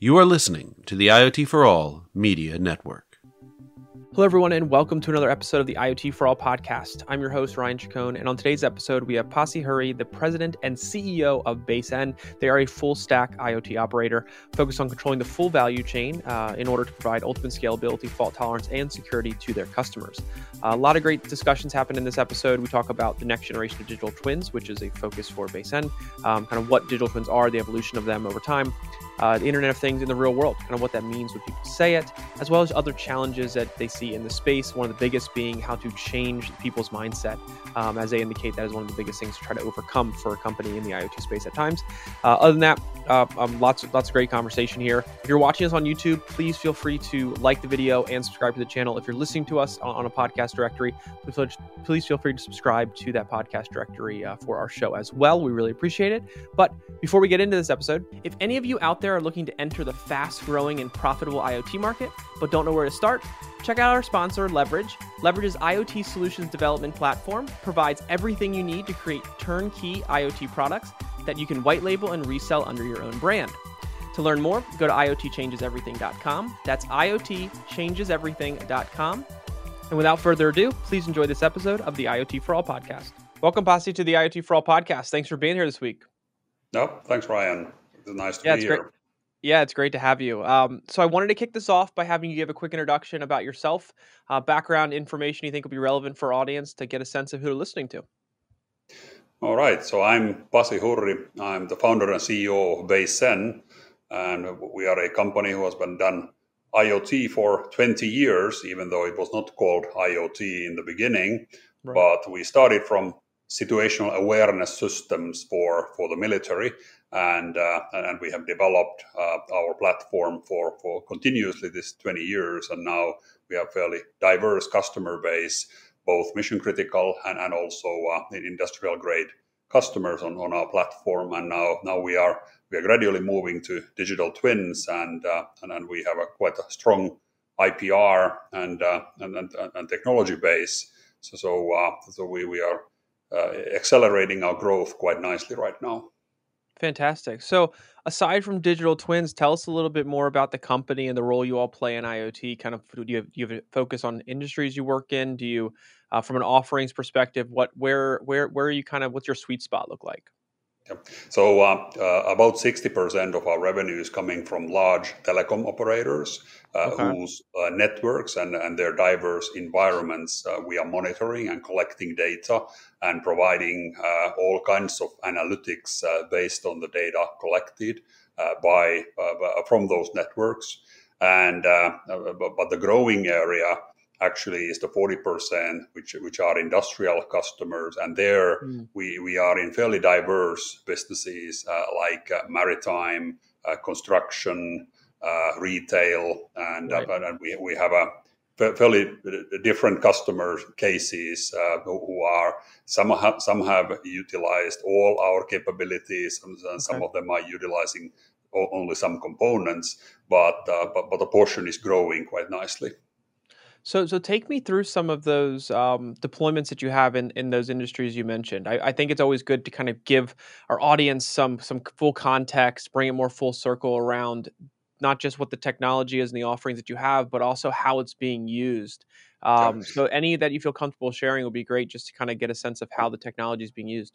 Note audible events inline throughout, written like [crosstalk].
You are listening to the IoT for All Media Network. Hello, everyone, and welcome to another episode of the IoT for All podcast. I'm your host, Ryan Chacon, and on today's episode, we have Pasi Hurri, the president and CEO of BaseN. They are a full stack IoT operator focused on controlling the full value chain uh, in order to provide ultimate scalability, fault tolerance, and security to their customers. A lot of great discussions happen in this episode. We talk about the next generation of digital twins, which is a focus for BaseN, um, kind of what digital twins are, the evolution of them over time, uh, the Internet of Things in the real world, kind of what that means when people say it, as well as other challenges that they see in the space. One of the biggest being how to change people's mindset, um, as they indicate that is one of the biggest things to try to overcome for a company in the IoT space at times. Uh, other than that, uh, um, lots of lots of great conversation here. If you're watching us on YouTube, please feel free to like the video and subscribe to the channel. If you're listening to us on, on a podcast directory, please, please, feel free to subscribe to that podcast directory uh, for our show as well. We really appreciate it. But before we get into this episode, if any of you out there are looking to enter the fast-growing and profitable IoT market but don't know where to start, check out our sponsor, Leverege. Leverege's IoT solutions development platform provides everything you need to create turnkey IoT products that you can white label and resell under your own brand. To learn more, go to IoTchangesEverything.com. That's IoTChangesEverything.com. And without further ado, please enjoy this episode of the IoT for All podcast. Welcome, Pasi, to the IoT for All podcast. Thanks for being here this week. No, thanks, Ryan. It's nice to yeah, be here. Great. Yeah, it's great to have you. Um, so I wanted to kick this off by having you give a quick introduction about yourself, uh, background information you think will be relevant for our audience to get a sense of who they're listening to. All right. So I'm Pasi Hurri. I'm the founder and CEO of BaseN, and we are a company who has been done IoT for 20 years, even though it was not called IoT in the beginning. Right. But we started from situational awareness systems for, for the military, and uh, and we have developed uh, our platform for for continuously this 20 years, and now we have a fairly diverse customer base both mission critical and, and also uh, industrial grade customers on, on our platform. And now now we are we are gradually moving to digital twins, and uh, and, and, we have a quite a strong IPR and uh, and, and, and, technology base. So so uh, so we we are accelerating our growth quite nicely right now. Fantastic. So, aside from digital twins, tell us a little bit more about the company and the role you all play in IoT. Kind of, do you have, do you focus on industries you work in? Do you, uh, from an offerings perspective, what, where, where, where are you kind of? What's your sweet spot look like? So uh, uh, about 60% of our revenue is coming from large telecom operators uh, whose uh, networks and, and their diverse environments uh, we are monitoring and collecting data and providing uh, all kinds of analytics based on the data collected by from those networks. And but the growing area actually is the 40% which which are industrial customers and there mm. we we are in fairly diverse businesses uh, like uh, maritime uh, construction uh, retail and, uh, right. and we, we have a fairly different customer cases uh, who are some have some have utilized all our capabilities and okay. some of them are utilizing only some components but, but but the portion is growing quite nicely so, so take me through some of those um, deployments that you have in, in those industries you mentioned. I, I, think it's always good to kind of give our audience some some full context, bring it more full circle around not just what the technology is and the offerings that you have, but also how it's being used. Um, so, any that you feel comfortable sharing would be great, just to kind of get a sense of how the technology is being used.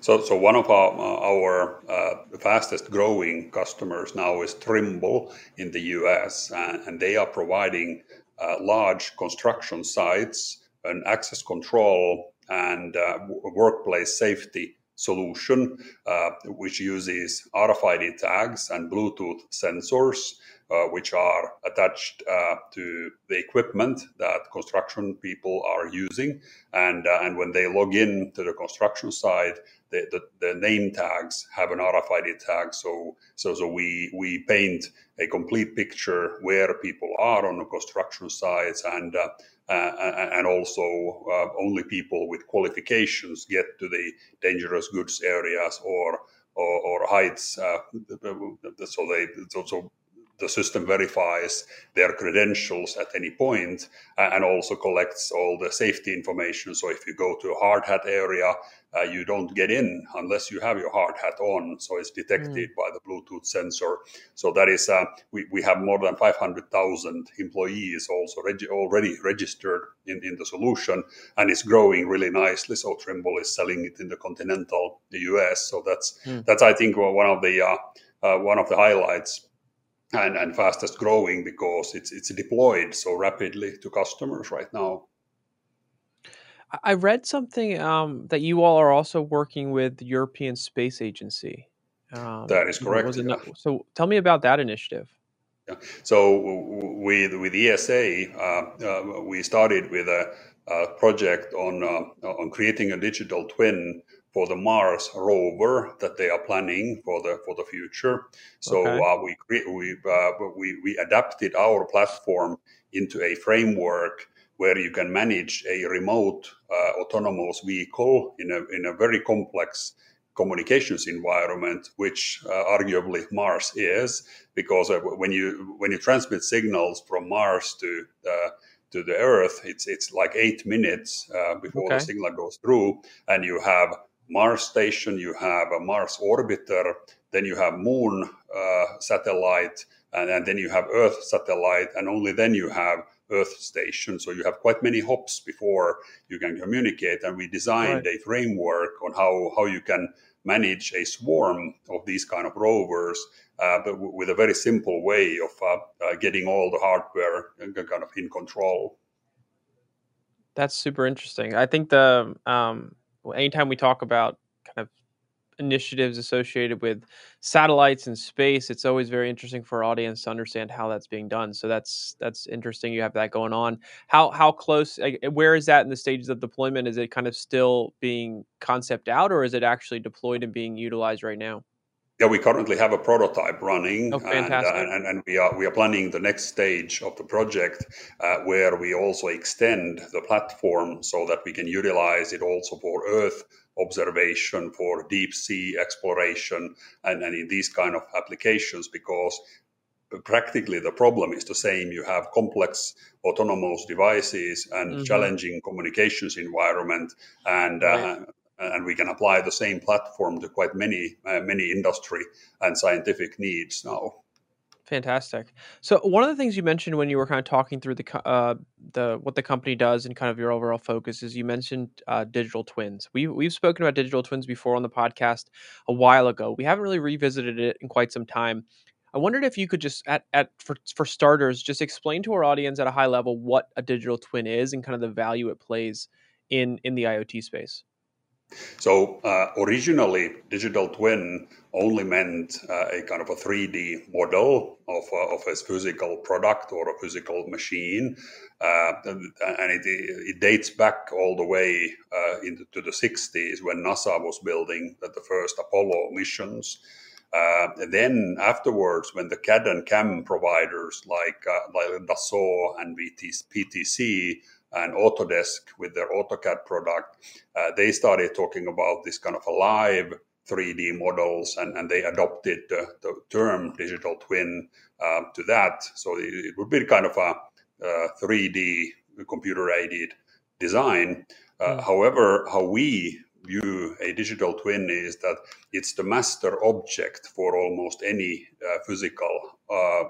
So, so one of our, our uh, fastest growing customers now is Trimble in the US, uh, and they are providing uh, large construction sites, an access control and uh, workplace safety solution, uh, which uses RFID tags and Bluetooth sensors, uh, which are attached uh, to the equipment that construction people are using. And, uh, and when they log in to the construction site, the, the, the, name tags have an RFID tag. So, so, so we, we paint a complete picture where people are on the construction sites and, uh, uh, and also uh, only people with qualifications get to the dangerous goods areas or, or, or heights. Uh, so they, so, so the system verifies their credentials at any point and also collects all the safety information. So if you go to a hard hat area, uh, you don't get in unless you have your hard hat on. So it's detected mm. by the Bluetooth sensor. So that is, uh, we, we have more than 500,000 employees also reg- already registered in, in the solution, and it's growing really nicely. So Trimble is selling it in the continental the US. So that's mm. that's I think one of the uh, uh, one of the highlights and, and fastest growing because it's it's deployed so rapidly to customers right now. I read something um, that you all are also working with the European Space Agency. Um, that is correct. Yeah. So tell me about that initiative. Yeah. So with with ESA, uh, uh, we started with a, a project on uh, on creating a digital twin for the Mars rover that they are planning for the for the future. So okay. uh, we we, uh, we we adapted our platform into a framework where you can manage a remote uh, autonomous vehicle in a, in a very complex communications environment, which uh, arguably Mars is, because uh, when you when you transmit signals from Mars to uh, to the Earth, it's it's like eight minutes uh, before okay. the signal goes through, and you have Mars station, you have a Mars orbiter, then you have Moon uh, satellite, and, and then you have Earth satellite, and only then you have Earth station. So you have quite many hops before you can communicate. And we designed right. a framework on how, how you can manage a swarm of these kind of rovers, uh, but w- with a very simple way of uh, uh, getting all the hardware kind of in control. That's super interesting. I think the um, anytime we talk about kind of initiatives associated with satellites and space it's always very interesting for our audience to understand how that's being done. So that's that's interesting you have that going on. How how close eh, eh, where is that in the stages of deployment? Is it kind of still being concept out or is it actually deployed and being utilized right now yeah, we currently have a prototype running, oh, and, uh, and, and, we are we are planning the next stage of the project uh, where we also extend the platform so that we can utilize it also for Earth observation, for deep sea exploration, and, and in these kind of applications because practically the problem is the same you have complex autonomous devices and mm-hmm. challenging communications environment and uh, right. uh, and we can apply the same platform to quite many uh, many industry and scientific needs now. Fantastic. So one of the things you mentioned when you were kind of talking through the uh, the what the company does and kind of your overall focus is you mentioned uh, digital twins. We we've spoken about digital twins before on the podcast a while ago. We haven't really revisited it in quite some time. I wondered if you could just at, at for, for starters just explain to our audience at a high level what a digital twin is and kind of the value it plays in in the IoT space. So uh, originally, digital twin only meant uh, a kind of a 3D model of, uh, of a physical product or a physical machine. Uh, and it, it, dates back all the way uh, into the 60s when NASA was building the first Apollo missions. Uh, then afterwards, when the CAD and CAM providers like, like Dassault and PTC and Autodesk with their AutoCAD product, uh, they started talking about this kind of a live 3D models and, and they adopted the, the term digital twin uh, to that. So it, it, would be kind of a uh, 3D computer aided design. Mm. However, how we view a digital twin is that it's the master object for almost any uh, physical uh,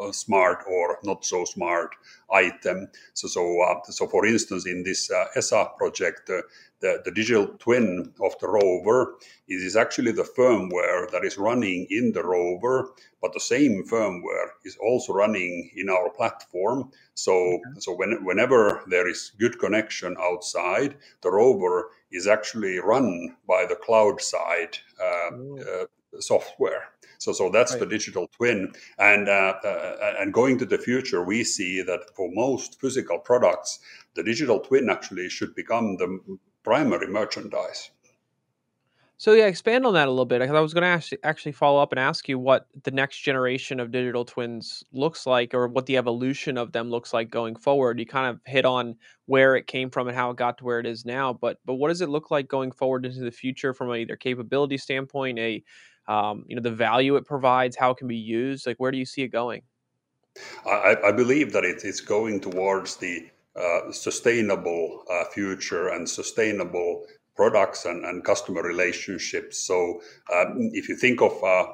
uh, smart or not so smart item. So, so, uh, so for instance, in this uh, ESA project, uh, the, the digital twin of the rover is, is actually the firmware that is running in the rover, but the same firmware is also running in our platform. So, okay. so when, whenever there is good connection outside, the rover is actually run by the cloud side uh, software. So, so that's right. the digital twin. And uh, uh, and going to the future, we see that for most physical products, the digital twin actually should become the primary merchandise. So yeah, expand on that a little bit. I was going to actually follow up and ask you what the next generation of digital twins looks like, or what the evolution of them looks like going forward. You kind of hit on where it came from and how it got to where it is now, but but what does it look like going forward into the future from a either capability standpoint, a um, you know the value it provides, how it can be used? Like, where do you see it going? I, I believe that it, it's going towards the uh, sustainable uh, future and sustainable products and, and customer relationships. So, um, if you think of uh,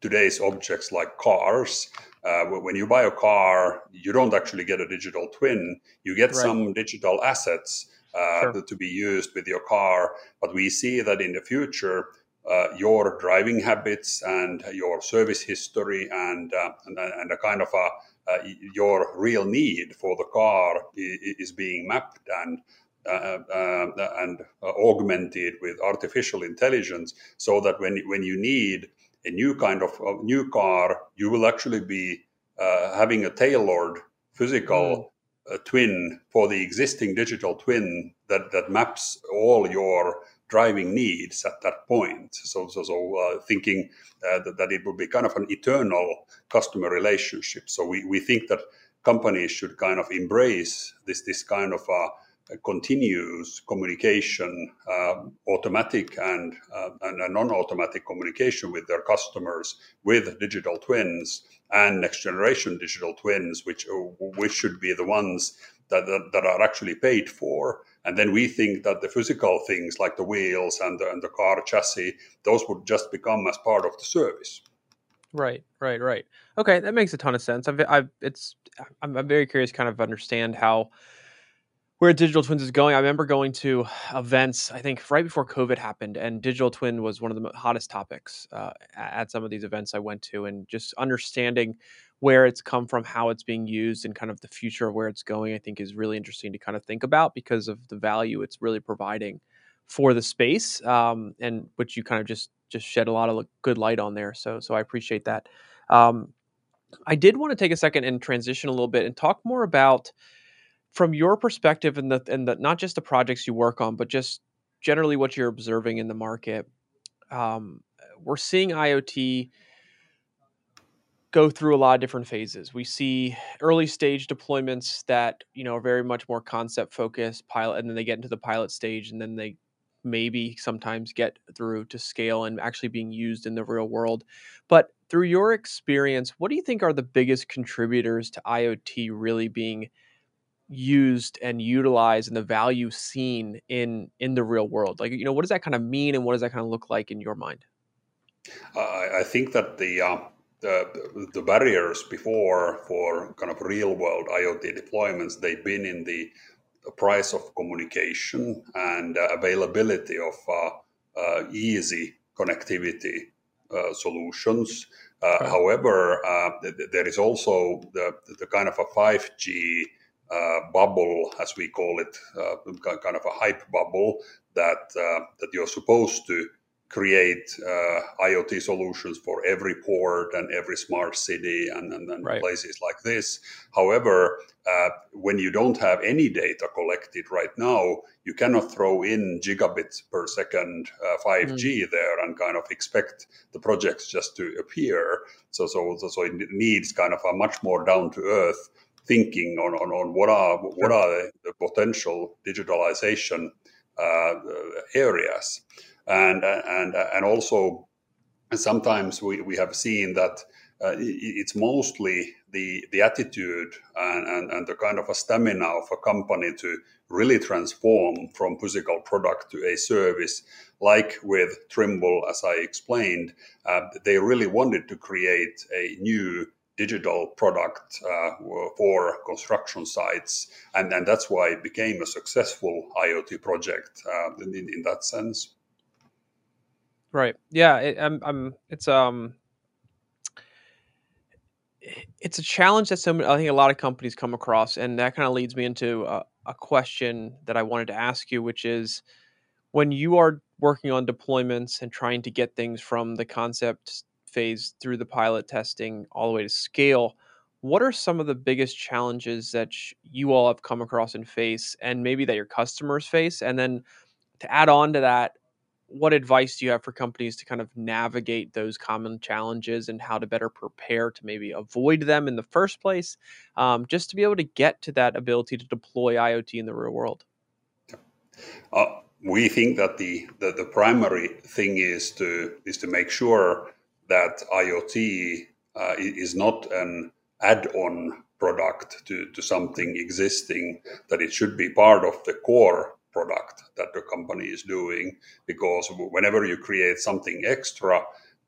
today's objects like cars, uh, when you buy a car, you don't actually get a digital twin. You get right. some digital assets uh, sure. to be used with your car. But we see that in the future, uh, your driving habits and your service history and uh, and, and, a kind of a uh, your real need for the car is being mapped and uh, uh, and augmented with artificial intelligence, so that when when you need a new kind of new car, you will actually be having a tailored physical mm. twin for the existing digital twin that that maps all your driving needs at that point. So, so, so uh, thinking uh, that, that, it would be kind of an eternal customer relationship. So we, we think that companies should kind of embrace this this kind of uh, continuous communication, uh, automatic and, uh, and non-automatic communication with their customers with digital twins and next generation digital twins, which which should be the ones that, that, that are actually paid for and then we think that the physical things like the wheels and the, and the car chassis, those would just become as part of the service. Right, right, right. Okay, that makes a ton of sense. I've, I've it's, I'm, I'm very curious, kind of understand how where digital twins is going. I remember going to events, I think right before COVID happened, and digital twin was one of the hottest topics uh, at some of these events I went to, and just understanding where it's come from, how it's being used, and kind of the future of where it's going, I think is really interesting to kind of think about because of the value it's really providing for the space, um, and which you kind of just just shed a lot of good light on there. So so I appreciate that. Um, I did want to take a second and transition a little bit and talk more about from your perspective and the and the not just the projects you work on, but just generally what you're observing in the market. Um, we're seeing IoT go through a lot of different phases. We see early stage deployments that you know are very much more concept focused, pilot, and then they get into the pilot stage, and then they maybe sometimes get through to scale and actually being used in the real world. But through your experience, what do you think are the biggest contributors to IoT really being used and utilized and the value seen in in the real world? Like, you know, what does that kind of mean, and what does that kind of look like in your mind? Uh, I think that the uh, the, the barriers before for kind of real world IoT deployments, they've been in the price of communication and uh, availability of uh, uh, easy connectivity uh, solutions. Uh, right. However, uh, th- there is also the, the kind of a 5G bubble, as we call it, kind of a hype bubble that that you're supposed to create uh, IoT solutions for every port and every smart city and, and, and right. places like this. However, uh, when you don't have any data collected right now, you cannot throw in gigabits per second uh, 5G mm. there and kind of expect the projects just to appear. So, so, so it needs kind of a much more down to earth thinking on, on, on what are what are the potential digitalization uh, areas. And and and also sometimes we, we have seen that uh, it's mostly the the attitude and, and, and the kind of a stamina of a company to really transform from physical product to a service. Like with trimble as i explained uh, they really wanted to create a new digital product uh, for construction sites and, and that's why it became a successful iot project uh, in, in that sense Right. Yeah. It, I'm. I'm. It's um. It's a challenge that some. I think a lot of companies come across, and that kind of leads me into a, a question that I wanted to ask you, which is, when you are working on deployments and trying to get things from the concept phase through the pilot testing all the way to scale, what are some of the biggest challenges that you all have come across and face, and maybe that your customers face? And then to add on to that, what advice do you have for companies to kind of navigate those common challenges and how to better prepare to maybe avoid them in the first place um, just to be able to get to that ability to deploy iot in the real world uh, we think that the, the, the primary thing is to is to make sure that IoT uh, is not an add-on product to, to something existing, that it should be part of the core product that the company is doing. Because whenever you create something extra,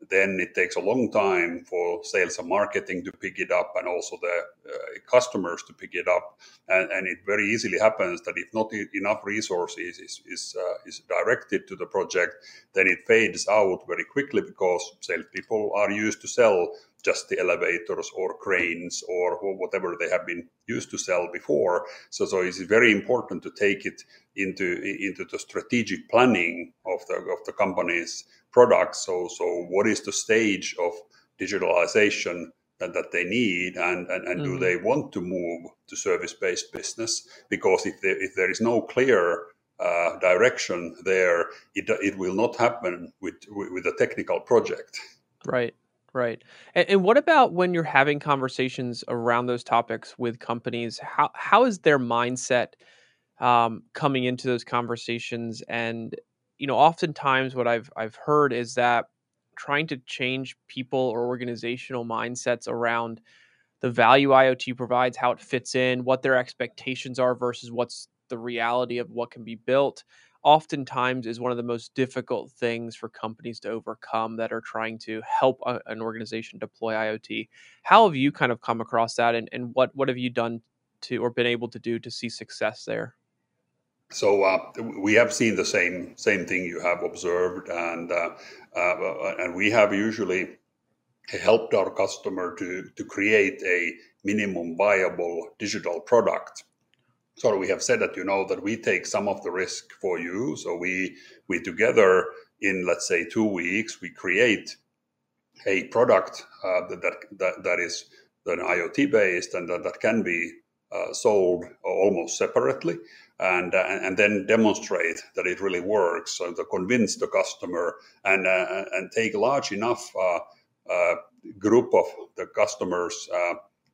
then it takes a long time for sales and marketing to pick it up and also the uh, customers to pick it up. And, and, it very easily happens that if not enough resources is, is, uh, is directed to the project then it fades out very quickly because salespeople are used to sell just the elevators or cranes or whatever they have been used to sell before. So, so it's very important to take it into into the strategic planning of the of the company's products. So, so what is the stage of digitalization that, that they need, and and, and mm. do they want to move to service based business? Because if there, if there is no clear uh, direction there, it it will not happen with with a technical project. Right. Right. And, and, what about when you're having conversations around those topics with companies? How how is their mindset um, coming into those conversations? And you know, oftentimes what I've I've heard is that trying to change people or organizational mindsets around the value IoT provides, how it fits in, what their expectations are versus what's the reality of what can be built oftentimes is one of the most difficult things for companies to overcome that are trying to help a, an organization deploy IoT. How have you kind of come across that, and, and what what have you done to or been able to do to see success there? So uh, we have seen the same same thing you have observed, and uh, uh, and we have usually helped our customer to to create a minimum viable digital product so we have said that you know that we take some of the risk for you. So we we together in let's say two weeks we create a product uh, that, that that is an iot based and that, that can be uh, sold almost separately and uh, and then demonstrate that it really works so to convince the customer and uh, and take large enough uh, uh, group of the customers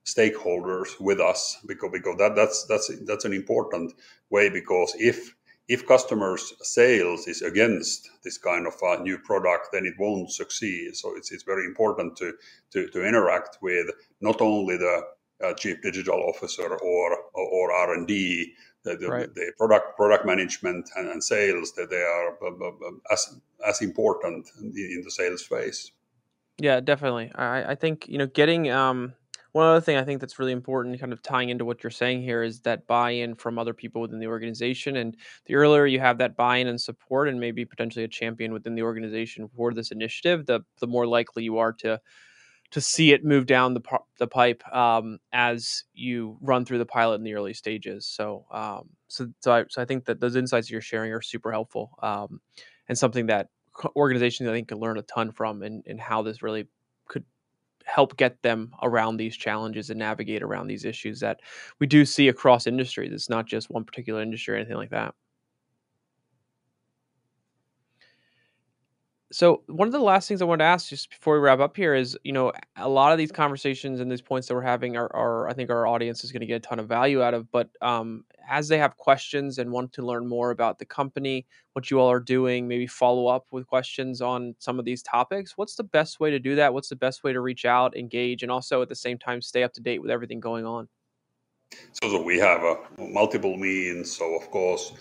stakeholders with us because because that that's that's that's an important way because if if customers sales is against this kind of a new product then it won't succeed. So it's, it's very important to, to to interact with not only the uh, chief digital officer or or r&d the, the, right. the product product management and, and, sales that they are as as important in, in the sales phase. Yeah definitely. I i think you know getting um one other thing I think that's really important, kind of tying into what you're saying here, is that buy-in from other people within the organization. And the earlier you have that buy-in and support, and maybe potentially a champion within the organization for this initiative, the the more likely you are to to see it move down the the pipe um, as you run through the pilot in the early stages. So, um, so so I, so I think that those insights you're sharing are super helpful um, and something that organizations I think can learn a ton from, and and how this really help get them around these challenges and navigate around these issues that we do see across industries. It's not just one particular industry or anything like that. So one of the last things I wanted to ask just before we wrap up here is, you know, a lot of these conversations and these points that we're having are, are I think our audience is going to get a ton of value out of. But um, as they have questions and want to learn more about the company, what you all are doing, maybe follow up with questions on some of these topics, what's the best way to do that? What's the best way to reach out, engage, and also at the same time stay up to date with everything going on? So, so we have uh, multiple means. So of course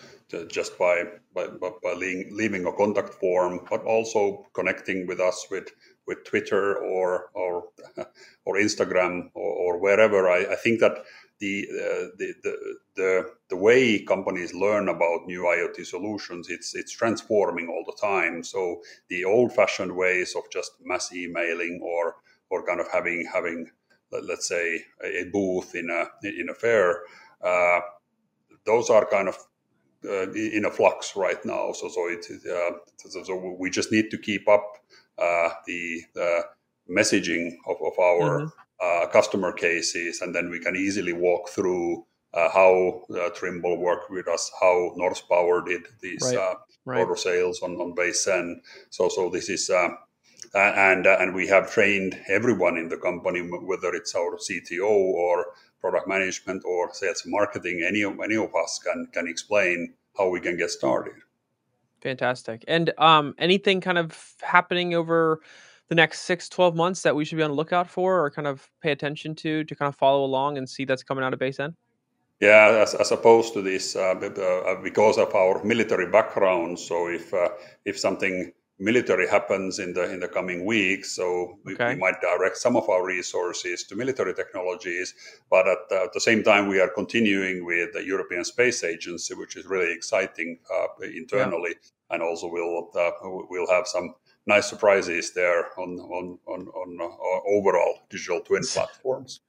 just by by, by leaving a contact form, but also connecting with us with with Twitter or or [laughs] or Instagram or, or wherever. I, I, think that the, uh, the, the the the way companies learn about new IoT solutions it's it's transforming all the time. So the old-fashioned ways of just mass emailing or or kind of having having let's say a booth in a in a fair. Uh, those are kind of uh, in a flux right now. So so it uh, so, so, we just need to keep up uh, the messaging of, of our mm-hmm. customer cases, and then we can easily walk through uh, how uh, Trimble worked with us, how North Power did these right. uh, right. auto sales on, on BaseN. So, so this is, and and we have trained everyone in the company, whether it's our CTO or product management or sales marketing, any of any of us can can explain how we can get started. Fantastic. And um, anything kind of happening over the next six, 12 months that we should be on the lookout for or kind of pay attention to to kind of follow along and see that's coming out of BaseN? Yeah, as, as opposed to this, uh, uh, because of our military background. So if uh, if something military happens in the in the coming weeks, so we, okay. we might direct some of our resources to military technologies. But at, at, the same time, we are continuing with the European Space Agency, which is really exciting uh, internally, yeah. and also we'll uh, we'll have some nice surprises there on on on, on uh, overall digital twin platforms.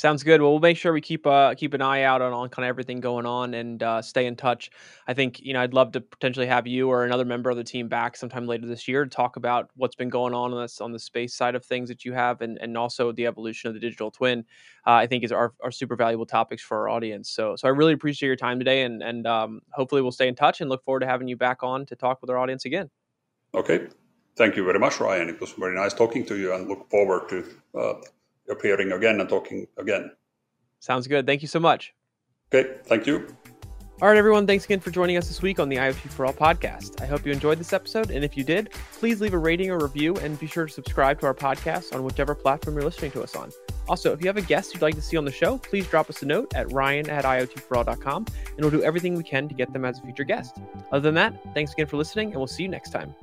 Sounds good. Well, we'll make sure we keep uh keep an eye out on, on kind of everything going on and uh, stay in touch. I think you know I'd love to potentially have you or another member of the team back sometime later this year to talk about what's been going on on this on the space side of things that you have and and also the evolution of the digital twin. Uh, I think is our, are super valuable topics for our audience. So so I really appreciate your time today and and um, hopefully we'll stay in touch and look forward to having you back on to talk with our audience again. Okay, thank you very much, Ryan. It was very nice talking to you and look forward to. Appearing again and talking again. Sounds good. Thank you so much. Okay, thank you. All right, everyone, thanks again for joining us this week on the IoT for All podcast. I hope you enjoyed this episode, and if you did, please leave a rating or review and be sure to subscribe to our podcast on whichever platform you're listening to us on. Also, if you have a guest you'd like to see on the show, please drop us a note at ryan at iotforall.com, and we'll do everything we can to get them as a future guest. Other than that, thanks again for listening, and we'll see you next time.